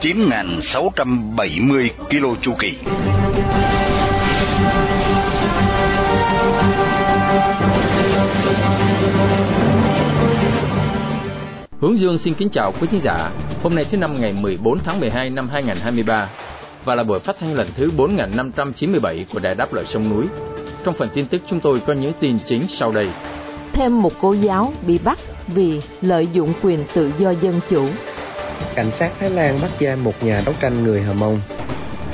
9.670 km chu kỳ. Hướng Dương xin kính chào quý khán giả. Hôm nay thứ năm ngày 14 tháng 12 năm 2023 và là buổi phát thanh lần thứ 4597 của Đài Đáp Lời Sông Núi. Trong phần tin tức chúng tôi có những tin chính sau đây. Thêm một cô giáo bị bắt vì lợi dụng quyền tự do dân chủ. Cảnh sát Thái Lan bắt giam một nhà đấu tranh người Hờ Mông.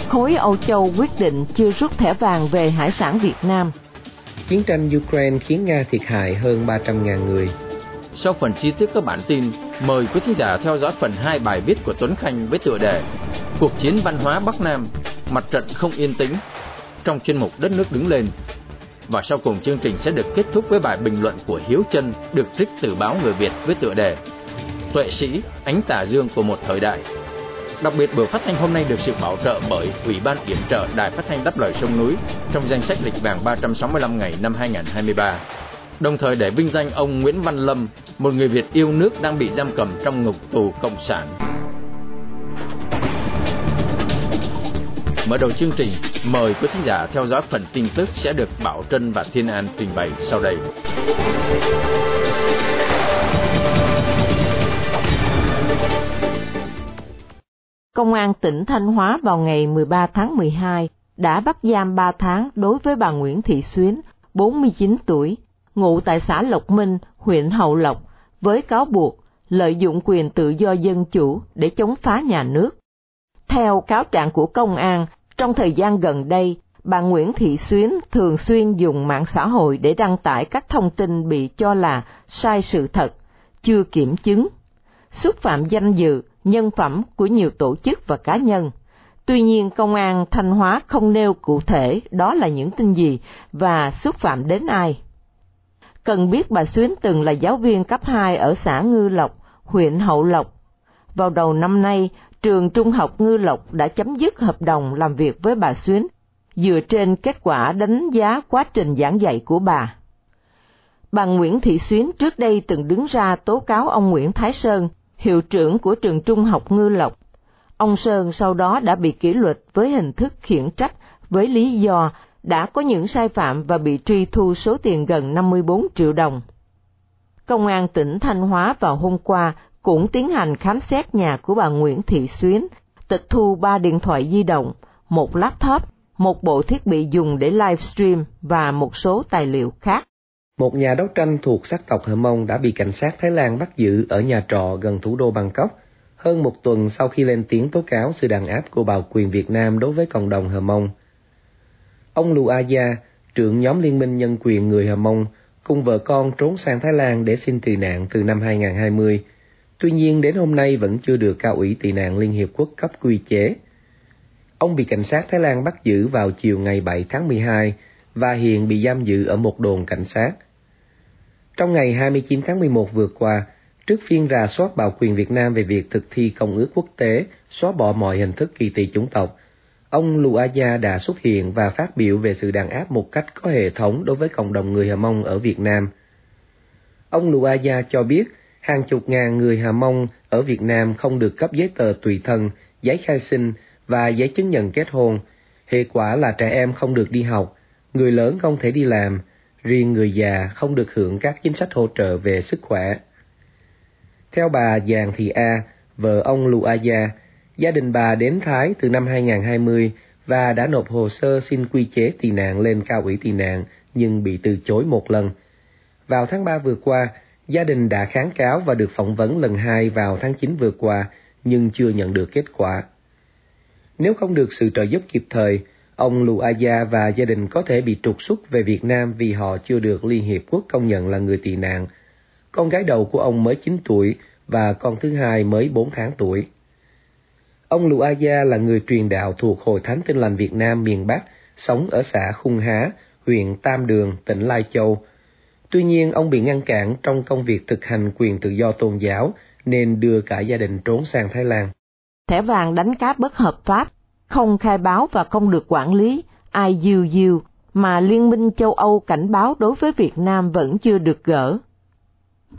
Khối Âu Châu quyết định chưa rút thẻ vàng về hải sản Việt Nam. Chiến tranh Ukraine khiến Nga thiệt hại hơn 300.000 người. Sau phần chi tiết các bản tin, mời quý thính giả theo dõi phần 2 bài viết của Tuấn Khanh với tựa đề Cuộc chiến văn hóa Bắc Nam, mặt trận không yên tĩnh trong chuyên mục Đất nước đứng lên. Và sau cùng chương trình sẽ được kết thúc với bài bình luận của Hiếu Trân được trích từ báo Người Việt với tựa đề Tuệ sĩ, ánh tà dương của một thời đại. Đặc biệt buổi phát thanh hôm nay được sự bảo trợ bởi Ủy ban Yểm trợ Đài Phát thanh Đáp lời sông núi trong danh sách lịch vàng 365 ngày năm 2023 đồng thời để vinh danh ông Nguyễn Văn Lâm, một người Việt yêu nước đang bị giam cầm trong ngục tù cộng sản. Mở đầu chương trình, mời quý khán giả theo dõi phần tin tức sẽ được Bảo Trân và Thiên An trình bày sau đây. Công an tỉnh Thanh Hóa vào ngày 13 tháng 12 đã bắt giam 3 tháng đối với bà Nguyễn Thị Xuyến, 49 tuổi, ngụ tại xã Lộc Minh, huyện Hậu Lộc, với cáo buộc lợi dụng quyền tự do dân chủ để chống phá nhà nước. Theo cáo trạng của công an, trong thời gian gần đây, bà Nguyễn Thị Xuyến thường xuyên dùng mạng xã hội để đăng tải các thông tin bị cho là sai sự thật, chưa kiểm chứng, xúc phạm danh dự, nhân phẩm của nhiều tổ chức và cá nhân. Tuy nhiên, công an Thanh Hóa không nêu cụ thể đó là những tin gì và xúc phạm đến ai. Cần biết bà Xuyến từng là giáo viên cấp 2 ở xã Ngư Lộc, huyện Hậu Lộc. Vào đầu năm nay, trường trung học Ngư Lộc đã chấm dứt hợp đồng làm việc với bà Xuyến, dựa trên kết quả đánh giá quá trình giảng dạy của bà. Bà Nguyễn Thị Xuyến trước đây từng đứng ra tố cáo ông Nguyễn Thái Sơn, hiệu trưởng của trường trung học Ngư Lộc. Ông Sơn sau đó đã bị kỷ luật với hình thức khiển trách với lý do đã có những sai phạm và bị truy thu số tiền gần 54 triệu đồng. Công an tỉnh Thanh Hóa vào hôm qua cũng tiến hành khám xét nhà của bà Nguyễn Thị Xuyến, tịch thu 3 điện thoại di động, một laptop, một bộ thiết bị dùng để livestream và một số tài liệu khác. Một nhà đấu tranh thuộc sắc tộc Hờ Mông đã bị cảnh sát Thái Lan bắt giữ ở nhà trọ gần thủ đô Bangkok hơn một tuần sau khi lên tiếng tố cáo sự đàn áp của bào quyền Việt Nam đối với cộng đồng Hờ Mông. Ông Lù A Gia, trưởng nhóm Liên minh Nhân quyền người Hờ Mông, cùng vợ con trốn sang Thái Lan để xin tị nạn từ năm 2020. Tuy nhiên đến hôm nay vẫn chưa được cao ủy tị nạn Liên Hiệp Quốc cấp quy chế. Ông bị cảnh sát Thái Lan bắt giữ vào chiều ngày 7 tháng 12 và hiện bị giam giữ ở một đồn cảnh sát. Trong ngày 29 tháng 11 vừa qua, trước phiên rà soát bảo quyền Việt Nam về việc thực thi công ước quốc tế xóa bỏ mọi hình thức kỳ thị chủng tộc, ông Luaya đã xuất hiện và phát biểu về sự đàn áp một cách có hệ thống đối với cộng đồng người Hà Mông ở Việt Nam. Ông Luaya cho biết hàng chục ngàn người Hà Mông ở Việt Nam không được cấp giấy tờ tùy thân, giấy khai sinh và giấy chứng nhận kết hôn. Hệ quả là trẻ em không được đi học, người lớn không thể đi làm, riêng người già không được hưởng các chính sách hỗ trợ về sức khỏe. Theo bà Giàng Thị A, vợ ông Luaya, Gia đình bà đến Thái từ năm 2020 và đã nộp hồ sơ xin quy chế tị nạn lên cao ủy tị nạn nhưng bị từ chối một lần. Vào tháng 3 vừa qua, gia đình đã kháng cáo và được phỏng vấn lần hai vào tháng 9 vừa qua nhưng chưa nhận được kết quả. Nếu không được sự trợ giúp kịp thời, ông Lù Aya và gia đình có thể bị trục xuất về Việt Nam vì họ chưa được Liên Hiệp Quốc công nhận là người tị nạn. Con gái đầu của ông mới 9 tuổi và con thứ hai mới 4 tháng tuổi. Ông Lù A Gia là người truyền đạo thuộc Hội Thánh Tin Lành Việt Nam miền Bắc, sống ở xã Khung Há, huyện Tam Đường, tỉnh Lai Châu. Tuy nhiên, ông bị ngăn cản trong công việc thực hành quyền tự do tôn giáo, nên đưa cả gia đình trốn sang Thái Lan. Thẻ vàng đánh cá bất hợp pháp, không khai báo và không được quản lý, IUU, mà Liên minh châu Âu cảnh báo đối với Việt Nam vẫn chưa được gỡ.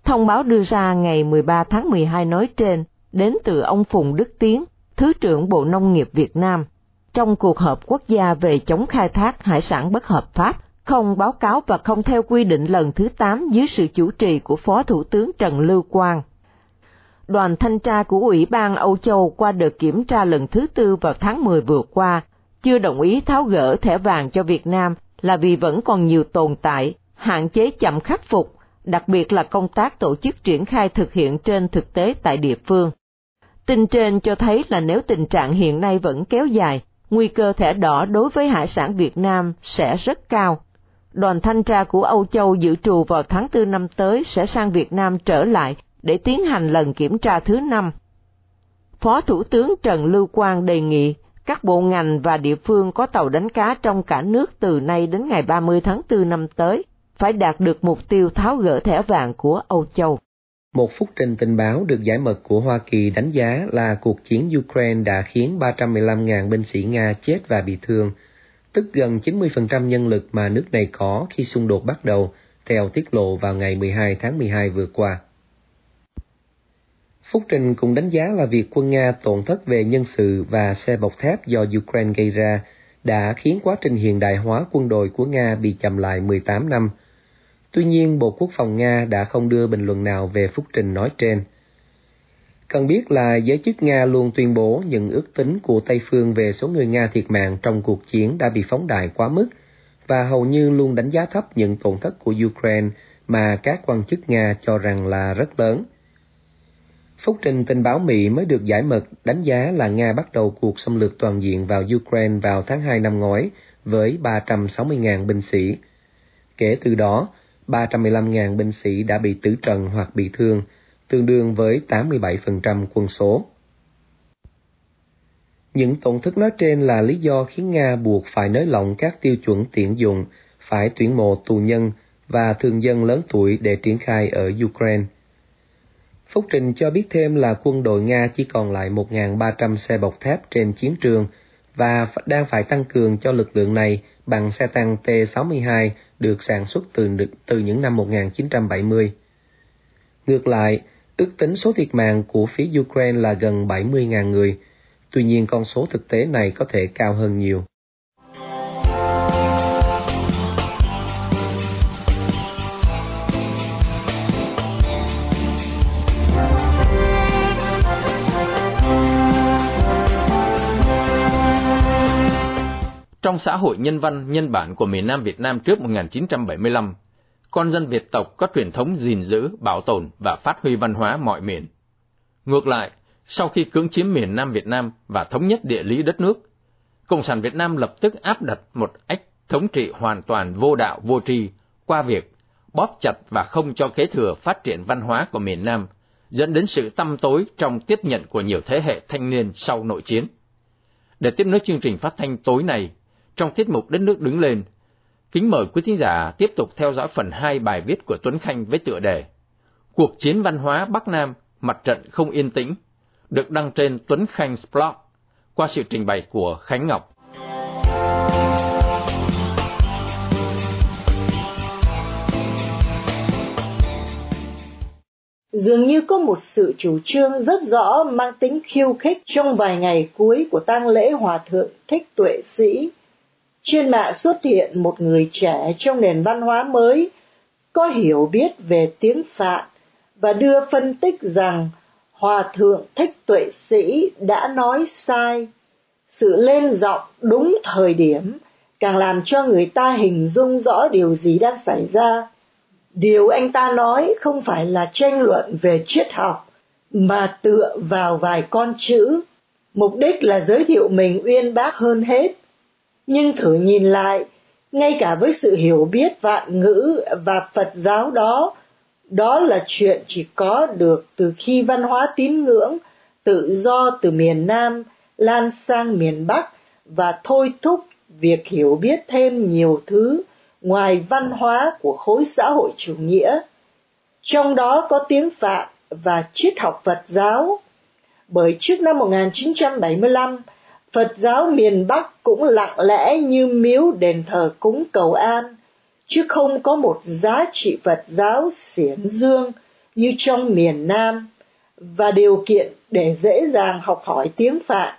Thông báo đưa ra ngày 13 tháng 12 nói trên đến từ ông Phùng Đức Tiến, Thứ trưởng Bộ Nông nghiệp Việt Nam, trong cuộc họp quốc gia về chống khai thác hải sản bất hợp pháp, không báo cáo và không theo quy định lần thứ 8 dưới sự chủ trì của Phó Thủ tướng Trần Lưu Quang. Đoàn thanh tra của Ủy ban Âu Châu qua đợt kiểm tra lần thứ tư vào tháng 10 vừa qua, chưa đồng ý tháo gỡ thẻ vàng cho Việt Nam là vì vẫn còn nhiều tồn tại, hạn chế chậm khắc phục, đặc biệt là công tác tổ chức triển khai thực hiện trên thực tế tại địa phương. Tin trên cho thấy là nếu tình trạng hiện nay vẫn kéo dài, nguy cơ thẻ đỏ đối với hải sản Việt Nam sẽ rất cao. Đoàn thanh tra của Âu Châu dự trù vào tháng 4 năm tới sẽ sang Việt Nam trở lại để tiến hành lần kiểm tra thứ năm. Phó Thủ tướng Trần Lưu Quang đề nghị các bộ ngành và địa phương có tàu đánh cá trong cả nước từ nay đến ngày 30 tháng 4 năm tới phải đạt được mục tiêu tháo gỡ thẻ vàng của Âu Châu. Một phúc trình tình báo được giải mật của Hoa Kỳ đánh giá là cuộc chiến Ukraine đã khiến 315.000 binh sĩ Nga chết và bị thương, tức gần 90% nhân lực mà nước này có khi xung đột bắt đầu, theo tiết lộ vào ngày 12 tháng 12 vừa qua. Phúc Trình cũng đánh giá là việc quân Nga tổn thất về nhân sự và xe bọc thép do Ukraine gây ra đã khiến quá trình hiện đại hóa quân đội của Nga bị chậm lại 18 năm. Tuy nhiên, Bộ Quốc phòng Nga đã không đưa bình luận nào về phúc trình nói trên. Cần biết là giới chức Nga luôn tuyên bố những ước tính của Tây phương về số người Nga thiệt mạng trong cuộc chiến đã bị phóng đại quá mức và hầu như luôn đánh giá thấp những tổn thất của Ukraine mà các quan chức Nga cho rằng là rất lớn. Phúc trình tình báo Mỹ mới được giải mật đánh giá là Nga bắt đầu cuộc xâm lược toàn diện vào Ukraine vào tháng 2 năm ngoái với 360.000 binh sĩ. Kể từ đó, 315.000 binh sĩ đã bị tử trận hoặc bị thương, tương đương với 87% quân số. Những tổn thất nói trên là lý do khiến Nga buộc phải nới lỏng các tiêu chuẩn tuyển dụng, phải tuyển mộ tù nhân và thường dân lớn tuổi để triển khai ở Ukraine. Phúc Trình cho biết thêm là quân đội Nga chỉ còn lại 1.300 xe bọc thép trên chiến trường và đang phải tăng cường cho lực lượng này bằng xe tăng T-62 được sản xuất từ, từ những năm 1970. Ngược lại, ước tính số thiệt mạng của phía Ukraine là gần 70.000 người, tuy nhiên con số thực tế này có thể cao hơn nhiều. Trong xã hội nhân văn nhân bản của miền Nam Việt Nam trước 1975, con dân Việt tộc có truyền thống gìn giữ, bảo tồn và phát huy văn hóa mọi miền. Ngược lại, sau khi cưỡng chiếm miền Nam Việt Nam và thống nhất địa lý đất nước, Cộng sản Việt Nam lập tức áp đặt một ách thống trị hoàn toàn vô đạo vô tri qua việc bóp chặt và không cho kế thừa phát triển văn hóa của miền Nam, dẫn đến sự tăm tối trong tiếp nhận của nhiều thế hệ thanh niên sau nội chiến. Để tiếp nối chương trình phát thanh tối này, trong tiết mục Đất nước đứng lên. Kính mời quý thính giả tiếp tục theo dõi phần 2 bài viết của Tuấn Khanh với tựa đề Cuộc chiến văn hóa Bắc Nam, mặt trận không yên tĩnh, được đăng trên Tuấn Khanh blog qua sự trình bày của Khánh Ngọc. Dường như có một sự chủ trương rất rõ mang tính khiêu khích trong vài ngày cuối của tang lễ hòa thượng thích tuệ sĩ trên mạng xuất hiện một người trẻ trong nền văn hóa mới có hiểu biết về tiếng Phạn và đưa phân tích rằng Hòa thượng Thích Tuệ Sĩ đã nói sai. Sự lên giọng đúng thời điểm càng làm cho người ta hình dung rõ điều gì đang xảy ra. Điều anh ta nói không phải là tranh luận về triết học, mà tựa vào vài con chữ. Mục đích là giới thiệu mình uyên bác hơn hết nhưng thử nhìn lại ngay cả với sự hiểu biết vạn ngữ và phật giáo đó đó là chuyện chỉ có được từ khi văn hóa tín ngưỡng tự do từ miền nam lan sang miền Bắc và thôi thúc việc hiểu biết thêm nhiều thứ ngoài văn hóa của khối xã hội chủ nghĩa. Trong đó có tiếng Phạm và triết học Phật giáo. Bởi trước năm 1975, Phật giáo miền Bắc cũng lặng lẽ như miếu đền thờ cúng cầu an, chứ không có một giá trị Phật giáo xiển dương như trong miền Nam, và điều kiện để dễ dàng học hỏi tiếng Phạn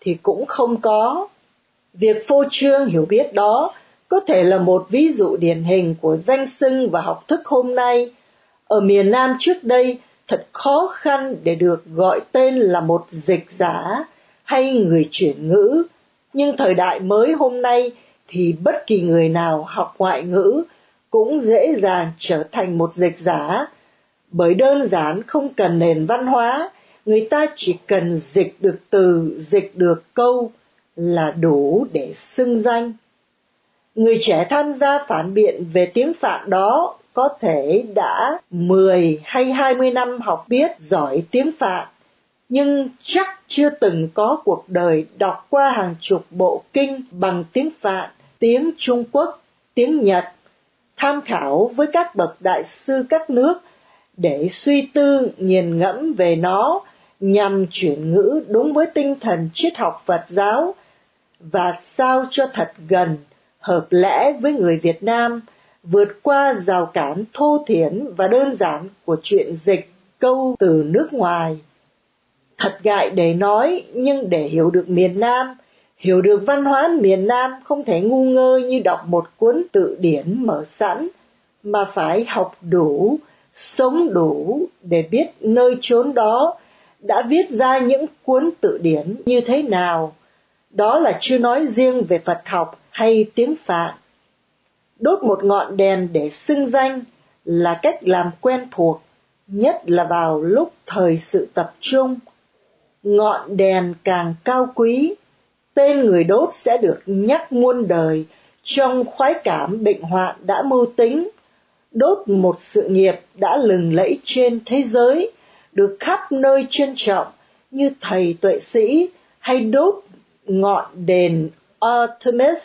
thì cũng không có. Việc phô trương hiểu biết đó có thể là một ví dụ điển hình của danh xưng và học thức hôm nay. Ở miền Nam trước đây thật khó khăn để được gọi tên là một dịch giả hay người chuyển ngữ, nhưng thời đại mới hôm nay thì bất kỳ người nào học ngoại ngữ cũng dễ dàng trở thành một dịch giả, bởi đơn giản không cần nền văn hóa, người ta chỉ cần dịch được từ, dịch được câu là đủ để xưng danh. Người trẻ tham gia phản biện về tiếng Phạn đó có thể đã 10 hay 20 năm học biết giỏi tiếng Phạn, nhưng chắc chưa từng có cuộc đời đọc qua hàng chục bộ kinh bằng tiếng Phạn, tiếng Trung Quốc, tiếng Nhật, tham khảo với các bậc đại sư các nước để suy tư nghiền ngẫm về nó nhằm chuyển ngữ đúng với tinh thần triết học Phật giáo và sao cho thật gần, hợp lẽ với người Việt Nam, vượt qua rào cản thô thiển và đơn giản của chuyện dịch câu từ nước ngoài. Thật ngại để nói, nhưng để hiểu được miền Nam, hiểu được văn hóa miền Nam không thể ngu ngơ như đọc một cuốn tự điển mở sẵn, mà phải học đủ, sống đủ để biết nơi chốn đó đã viết ra những cuốn tự điển như thế nào. Đó là chưa nói riêng về Phật học hay tiếng Phạn. Đốt một ngọn đèn để xưng danh là cách làm quen thuộc, nhất là vào lúc thời sự tập trung. Ngọn đèn càng cao quý, tên người đốt sẽ được nhắc muôn đời. Trong khoái cảm bệnh hoạn đã mưu tính, đốt một sự nghiệp đã lừng lẫy trên thế giới, được khắp nơi trân trọng như thầy tuệ sĩ hay đốt ngọn đền Artemis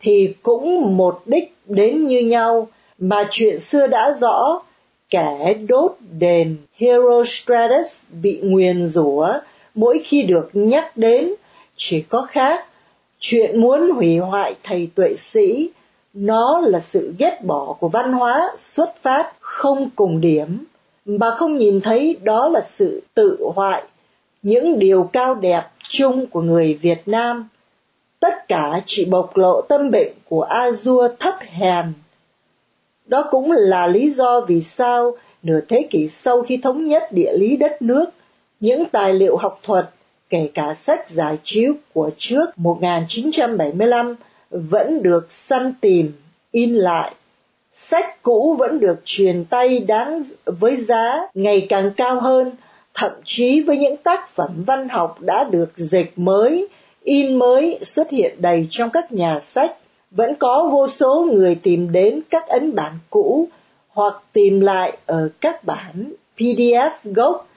thì cũng một đích đến như nhau. Mà chuyện xưa đã rõ kẻ đốt đền Herostratus bị nguyền rủa mỗi khi được nhắc đến chỉ có khác chuyện muốn hủy hoại thầy tuệ sĩ nó là sự ghét bỏ của văn hóa xuất phát không cùng điểm mà không nhìn thấy đó là sự tự hoại những điều cao đẹp chung của người Việt Nam. Tất cả chỉ bộc lộ tâm bệnh của a dua thấp hèn. Đó cũng là lý do vì sao nửa thế kỷ sau khi thống nhất địa lý đất nước, những tài liệu học thuật, kể cả sách giải chiếu của trước 1975 vẫn được săn tìm, in lại. Sách cũ vẫn được truyền tay đáng với giá ngày càng cao hơn thậm chí với những tác phẩm văn học đã được dịch mới, in mới xuất hiện đầy trong các nhà sách, vẫn có vô số người tìm đến các ấn bản cũ hoặc tìm lại ở các bản PDF gốc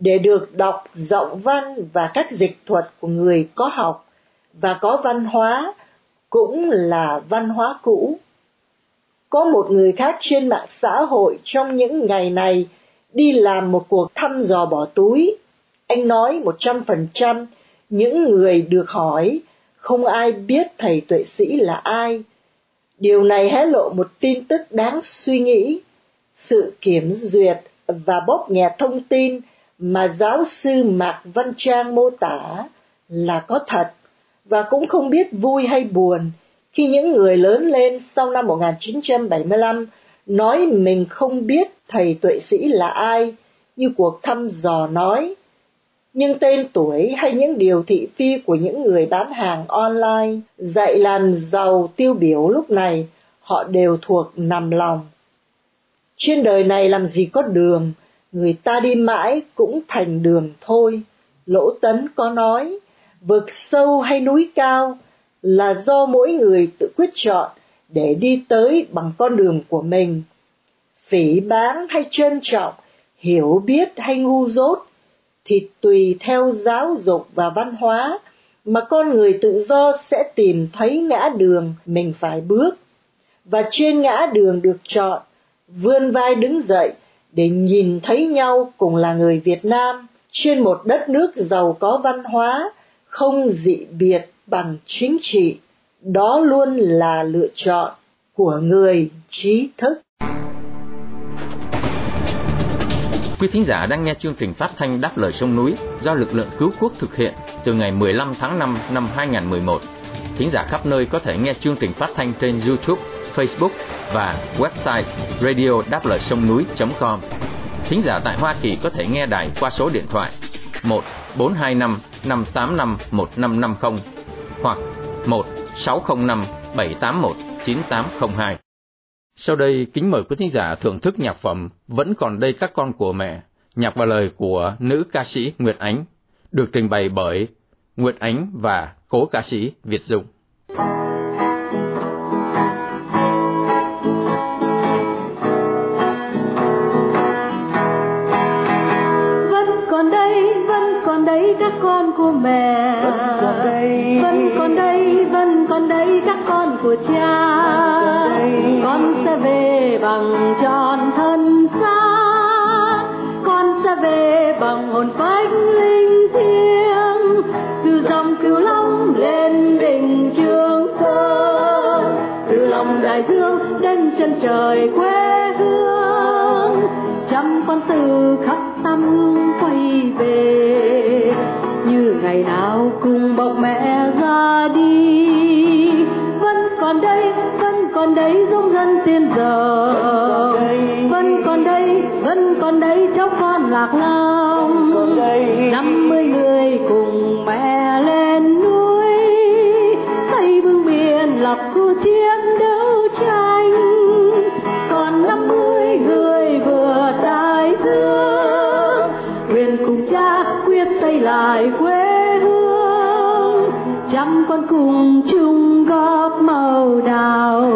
để được đọc giọng văn và các dịch thuật của người có học và có văn hóa cũng là văn hóa cũ. Có một người khác trên mạng xã hội trong những ngày này đi làm một cuộc thăm dò bỏ túi. Anh nói một trăm phần trăm những người được hỏi, không ai biết thầy tuệ sĩ là ai. Điều này hé lộ một tin tức đáng suy nghĩ. Sự kiểm duyệt và bóp nghẹt thông tin mà giáo sư Mạc Văn Trang mô tả là có thật và cũng không biết vui hay buồn khi những người lớn lên sau năm 1975 nói mình không biết thầy tuệ sĩ là ai, như cuộc thăm dò nói. Nhưng tên tuổi hay những điều thị phi của những người bán hàng online dạy làm giàu tiêu biểu lúc này, họ đều thuộc nằm lòng. Trên đời này làm gì có đường, người ta đi mãi cũng thành đường thôi. Lỗ Tấn có nói, vực sâu hay núi cao là do mỗi người tự quyết chọn để đi tới bằng con đường của mình phỉ báng hay trân trọng hiểu biết hay ngu dốt thì tùy theo giáo dục và văn hóa mà con người tự do sẽ tìm thấy ngã đường mình phải bước và trên ngã đường được chọn vươn vai đứng dậy để nhìn thấy nhau cùng là người Việt Nam trên một đất nước giàu có văn hóa, không dị biệt bằng chính trị. Đó luôn là lựa chọn của người trí thức. Quý thính giả đang nghe chương trình phát thanh Đáp lời sông núi do lực lượng cứu quốc thực hiện từ ngày 15 tháng 5 năm 2011. Thính giả khắp nơi có thể nghe chương trình phát thanh trên YouTube, Facebook và website radio đáp lời sông núi.com. Thính giả tại Hoa Kỳ có thể nghe đài qua số điện thoại 1 425 585 1550 hoặc 1 605 781 9802. Sau đây, kính mời quý thính giả thưởng thức nhạc phẩm Vẫn còn đây các con của mẹ, nhạc và lời của nữ ca sĩ Nguyệt Ánh, được trình bày bởi Nguyệt Ánh và cố ca sĩ Việt Dung. Trời quê hương, trăm con từ khắp tam hương quay về. Như ngày nào cùng bọc mẹ ra đi, vẫn còn đây, vẫn còn đây giống dân tiên giờ. Vẫn còn đây, vẫn còn đây cháu con lạc long. Năm mươi người cùng mẹ lên núi, xây bưng biển lập khu chiến năm con cùng chung góp màu đào,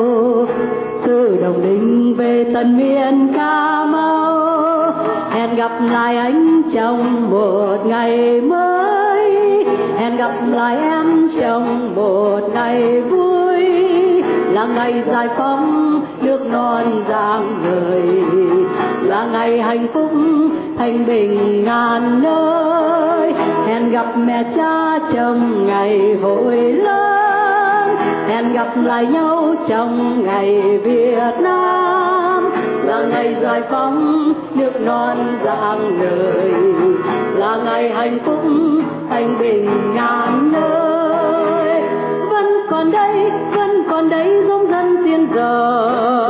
từ đồng đình về tận miền ca mau. Hẹn gặp lại anh trong một ngày mới. Hẹn gặp lại em trong một ngày vui. Là ngày giải phóng nước non giang người, là ngày hạnh phúc, thanh bình ngàn nơi hẹn gặp mẹ cha trong ngày hội lớn. Hẹn gặp lại nhau trong ngày việt nam. Là ngày giải phóng nước non giang người là ngày hạnh phúc, thanh bình ngàn nơi. Vẫn còn đây, vẫn còn đây giống dân tiên giờ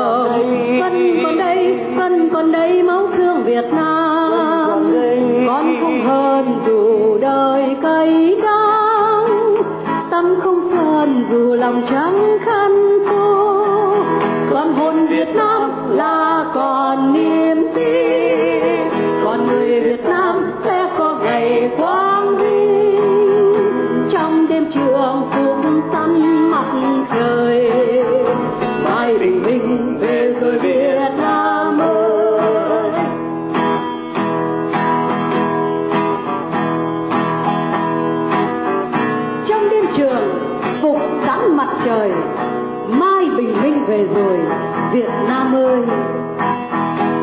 lòng trắng khăn khô con hồn việt nam là còn niềm tin. Con người việt nam sẽ có ngày quang vinh. Trong đêm trường phúc săn mặt trời mai bình minh về rồi việt nam ơi. Trong đêm trường mặt trời, mai bình minh về rồi, việt nam ơi.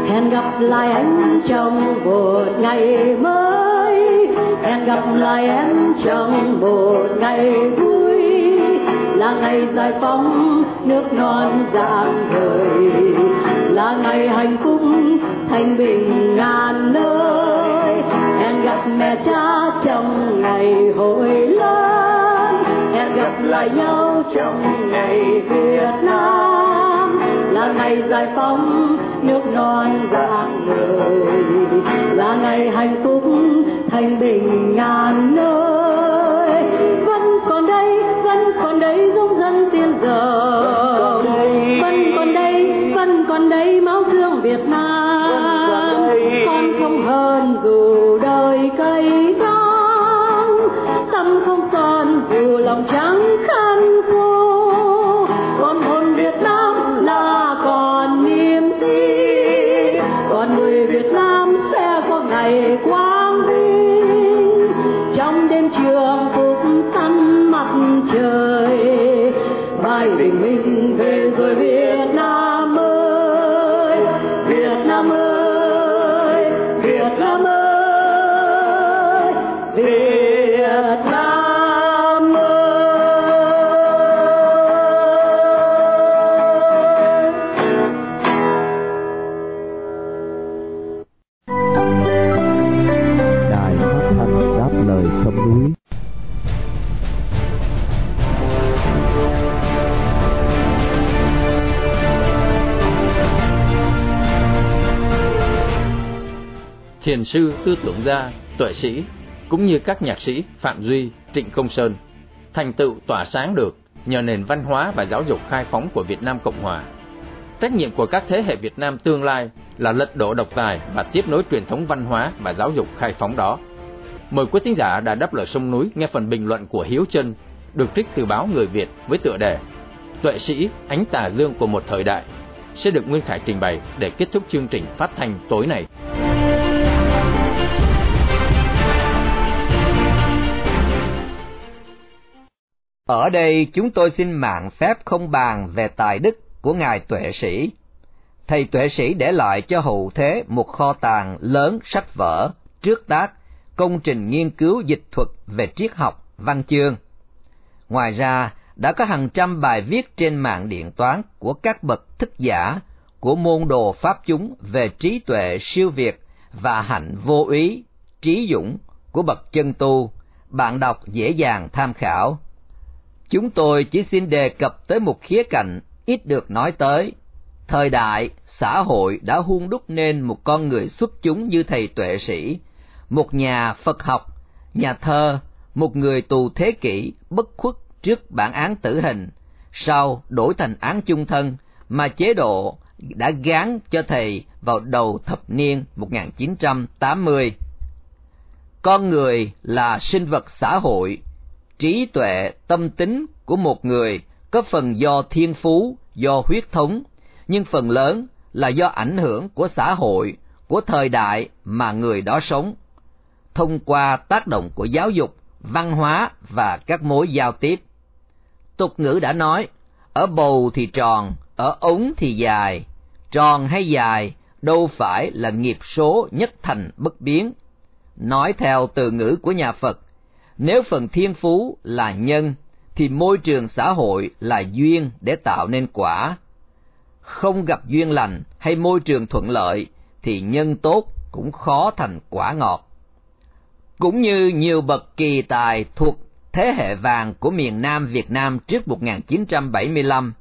Hẹn gặp lại anh trong một ngày mới. Hẹn gặp lại em trong một ngày vui. Là ngày giải phóng nước non dạng người là ngày hạnh phúc thanh bình ngàn nơi. Hẹn gặp mẹ cha trong ngày hội lớn. Hẹn gặp lại nhau trong ngày việt nam. Là ngày giải phóng nước non dạng người. Là ngày hạnh phúc thanh bình ngàn nơi. Vẫn còn đây, vẫn còn đây giống dân tiên giờ vẫn còn đây, vẫn còn đây máu thương việt nam. Con không hơn dù đời cay đắng. Tâm không son dù lòng trắng thiền sư, tư tưởng gia, tuệ sĩ, cũng như các nhạc sĩ Phạm Duy, Trịnh Công Sơn, thành tựu tỏa sáng được nhờ nền văn hóa và giáo dục khai phóng của Việt Nam Cộng Hòa. Trách nhiệm của các thế hệ Việt Nam tương lai là lật đổ độc tài và tiếp nối truyền thống văn hóa và giáo dục khai phóng đó. Mời quý thính giả đã đáp lời sông núi nghe phần bình luận của Hiếu Trân được trích từ báo Người Việt với tựa đề Tuệ sĩ ánh tà dương của một thời đại sẽ được Nguyên Khải trình bày để kết thúc chương trình phát thanh tối nay. Ở đây chúng tôi xin mạng phép không bàn về tài đức của Ngài Tuệ Sĩ. Thầy Tuệ Sĩ để lại cho hậu thế một kho tàng lớn sách vở, trước tác, công trình nghiên cứu dịch thuật về triết học, văn chương. Ngoài ra, đã có hàng trăm bài viết trên mạng điện toán của các bậc thức giả, của môn đồ Pháp chúng về trí tuệ siêu việt và hạnh vô ý, trí dũng của bậc chân tu, bạn đọc dễ dàng tham khảo. Chúng tôi chỉ xin đề cập tới một khía cạnh ít được nói tới. Thời đại, xã hội đã hun đúc nên một con người xuất chúng như thầy tuệ sĩ, một nhà Phật học, nhà thơ, một người tù thế kỷ bất khuất trước bản án tử hình, sau đổi thành án chung thân mà chế độ đã gán cho thầy vào đầu thập niên 1980. Con người là sinh vật xã hội trí tuệ, tâm tính của một người có phần do thiên phú, do huyết thống, nhưng phần lớn là do ảnh hưởng của xã hội, của thời đại mà người đó sống. Thông qua tác động của giáo dục, văn hóa và các mối giao tiếp. Tục ngữ đã nói, ở bầu thì tròn, ở ống thì dài, tròn hay dài đâu phải là nghiệp số nhất thành bất biến. Nói theo từ ngữ của nhà Phật, nếu phần thiên phú là nhân, thì môi trường xã hội là duyên để tạo nên quả. Không gặp duyên lành hay môi trường thuận lợi, thì nhân tốt cũng khó thành quả ngọt. Cũng như nhiều bậc kỳ tài thuộc thế hệ vàng của miền Nam Việt Nam trước 1975,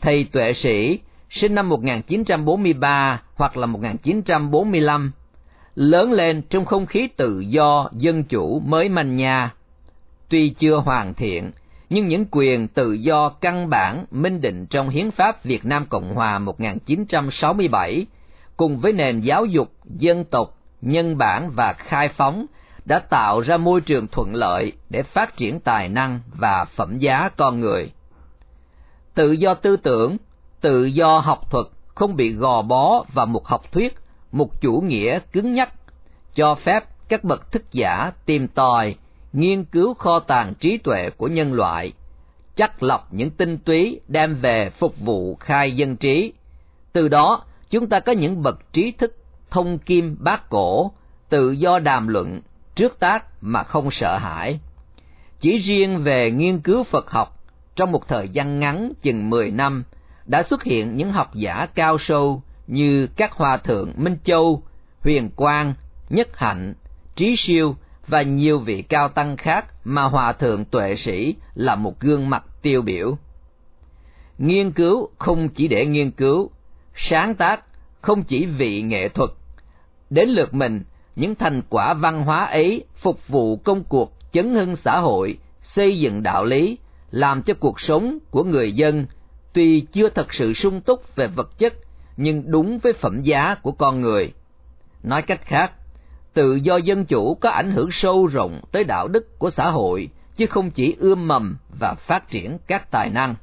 thầy tuệ sĩ sinh năm 1943 hoặc là 1945 lớn lên trong không khí tự do, dân chủ mới manh nha. Tuy chưa hoàn thiện, nhưng những quyền tự do căn bản minh định trong Hiến pháp Việt Nam Cộng Hòa 1967, cùng với nền giáo dục dân tộc, nhân bản và khai phóng, đã tạo ra môi trường thuận lợi để phát triển tài năng và phẩm giá con người. Tự do tư tưởng, tự do học thuật không bị gò bó vào một học thuyết một chủ nghĩa cứng nhắc, cho phép các bậc thức giả tìm tòi, nghiên cứu kho tàng trí tuệ của nhân loại, chắc lọc những tinh túy đem về phục vụ khai dân trí. Từ đó, chúng ta có những bậc trí thức thông kim bát cổ, tự do đàm luận, trước tác mà không sợ hãi. Chỉ riêng về nghiên cứu Phật học, trong một thời gian ngắn chừng 10 năm, đã xuất hiện những học giả cao sâu như các hòa thượng Minh Châu, Huyền Quang, Nhất Hạnh, Trí Siêu và nhiều vị cao tăng khác mà hòa thượng tuệ sĩ là một gương mặt tiêu biểu. Nghiên cứu không chỉ để nghiên cứu, sáng tác không chỉ vì nghệ thuật. Đến lượt mình, những thành quả văn hóa ấy phục vụ công cuộc chấn hưng xã hội, xây dựng đạo lý, làm cho cuộc sống của người dân tuy chưa thật sự sung túc về vật chất nhưng đúng với phẩm giá của con người. Nói cách khác, tự do dân chủ có ảnh hưởng sâu rộng tới đạo đức của xã hội, chứ không chỉ ươm mầm và phát triển các tài năng.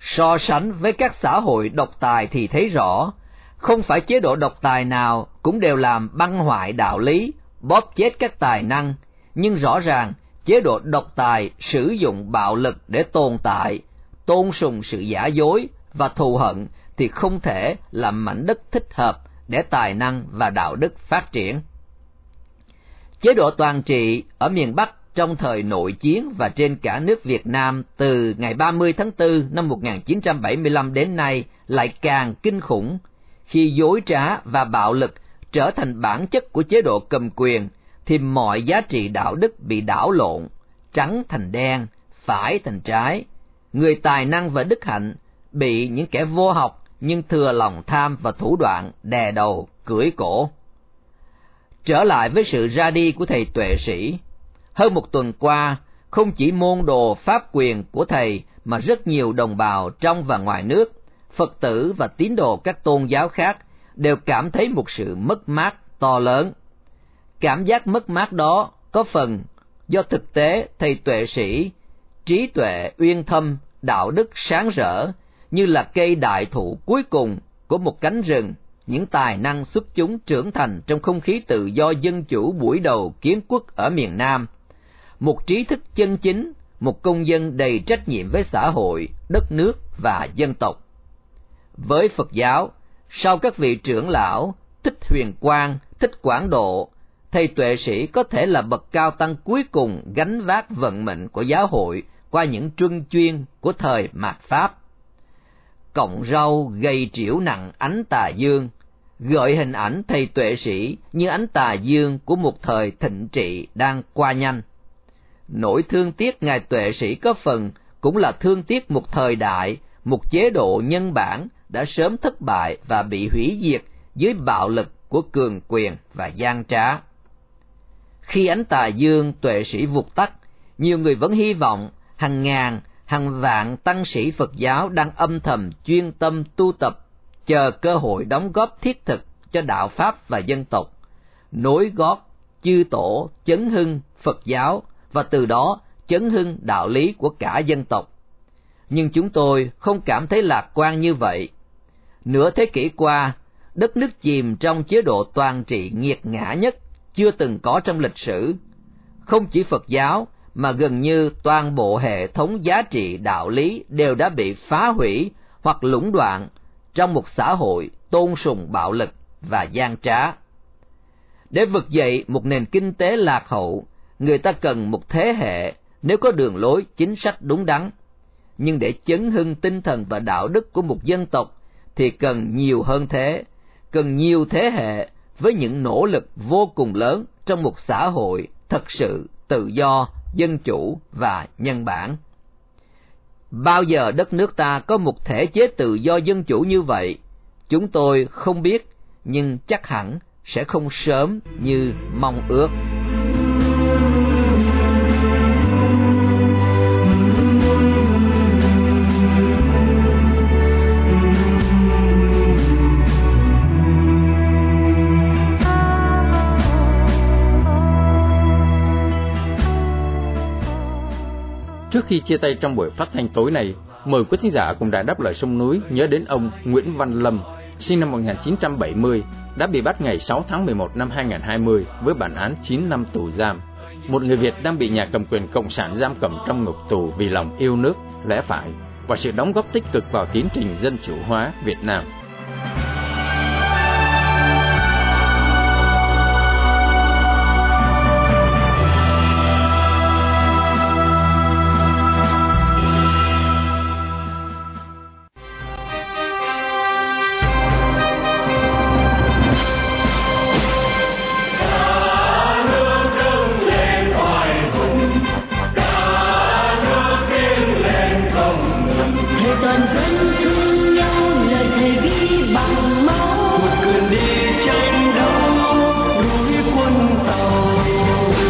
So sánh với các xã hội độc tài thì thấy rõ, không phải chế độ độc tài nào cũng đều làm băng hoại đạo lý, bóp chết các tài năng, nhưng rõ ràng chế độ độc tài sử dụng bạo lực để tồn tại, tôn sùng sự giả dối và thù hận thì không thể làm mảnh đất thích hợp để tài năng và đạo đức phát triển. Chế độ toàn trị ở miền Bắc trong thời nội chiến và trên cả nước Việt Nam từ ngày 30 tháng 4 năm 1975 đến nay lại càng kinh khủng khi dối trá và bạo lực trở thành bản chất của chế độ cầm quyền thì mọi giá trị đạo đức bị đảo lộn, trắng thành đen, phải thành trái. Người tài năng và đức hạnh bị những kẻ vô học nhưng thừa lòng tham và thủ đoạn đè đầu, cưỡi cổ. Trở lại với sự ra đi của thầy tuệ sĩ, hơn một tuần qua, không chỉ môn đồ pháp quyền của thầy mà rất nhiều đồng bào trong và ngoài nước, Phật tử và tín đồ các tôn giáo khác đều cảm thấy một sự mất mát to lớn. Cảm giác mất mát đó có phần do thực tế thầy tuệ sĩ, trí tuệ uyên thâm, đạo đức sáng rỡ như là cây đại thụ cuối cùng của một cánh rừng, những tài năng xuất chúng trưởng thành trong không khí tự do dân chủ buổi đầu kiến quốc ở miền Nam. Một trí thức chân chính, một công dân đầy trách nhiệm với xã hội, đất nước và dân tộc. Với Phật giáo, sau các vị trưởng lão, thích huyền quang, thích quảng độ, thầy tuệ sĩ có thể là bậc cao tăng cuối cùng gánh vác vận mệnh của giáo hội qua những truân chuyên của thời mạt Pháp cọng rau gây triểu nặng ánh tà dương, gợi hình ảnh thầy tuệ sĩ như ánh tà dương của một thời thịnh trị đang qua nhanh. Nỗi thương tiếc ngài tuệ sĩ có phần cũng là thương tiếc một thời đại, một chế độ nhân bản đã sớm thất bại và bị hủy diệt dưới bạo lực của cường quyền và gian trá. Khi ánh tà dương tuệ sĩ vụt tắt, nhiều người vẫn hy vọng hàng ngàn hàng vạn tăng sĩ Phật giáo đang âm thầm chuyên tâm tu tập, chờ cơ hội đóng góp thiết thực cho đạo Pháp và dân tộc, nối gót chư tổ chấn hưng Phật giáo và từ đó chấn hưng đạo lý của cả dân tộc. Nhưng chúng tôi không cảm thấy lạc quan như vậy. Nửa thế kỷ qua, đất nước chìm trong chế độ toàn trị nghiệt ngã nhất chưa từng có trong lịch sử. Không chỉ Phật giáo mà gần như toàn bộ hệ thống giá trị đạo lý đều đã bị phá hủy hoặc lũng đoạn trong một xã hội tôn sùng bạo lực và gian trá. Để vực dậy một nền kinh tế lạc hậu, người ta cần một thế hệ nếu có đường lối chính sách đúng đắn. Nhưng để chấn hưng tinh thần và đạo đức của một dân tộc thì cần nhiều hơn thế, cần nhiều thế hệ với những nỗ lực vô cùng lớn trong một xã hội thật sự tự do dân chủ và nhân bản. Bao giờ đất nước ta có một thể chế tự do dân chủ như vậy, chúng tôi không biết, nhưng chắc hẳn sẽ không sớm như mong ước. Trước khi chia tay trong buổi phát thanh tối này, mời quý thính giả cùng đài đáp lời sông núi nhớ đến ông Nguyễn Văn Lâm, sinh năm 1970, đã bị bắt ngày 6 tháng 11 năm 2020 với bản án 9 năm tù giam. Một người Việt đang bị nhà cầm quyền Cộng sản giam cầm trong ngục tù vì lòng yêu nước, lẽ phải và sự đóng góp tích cực vào tiến trình dân chủ hóa Việt Nam.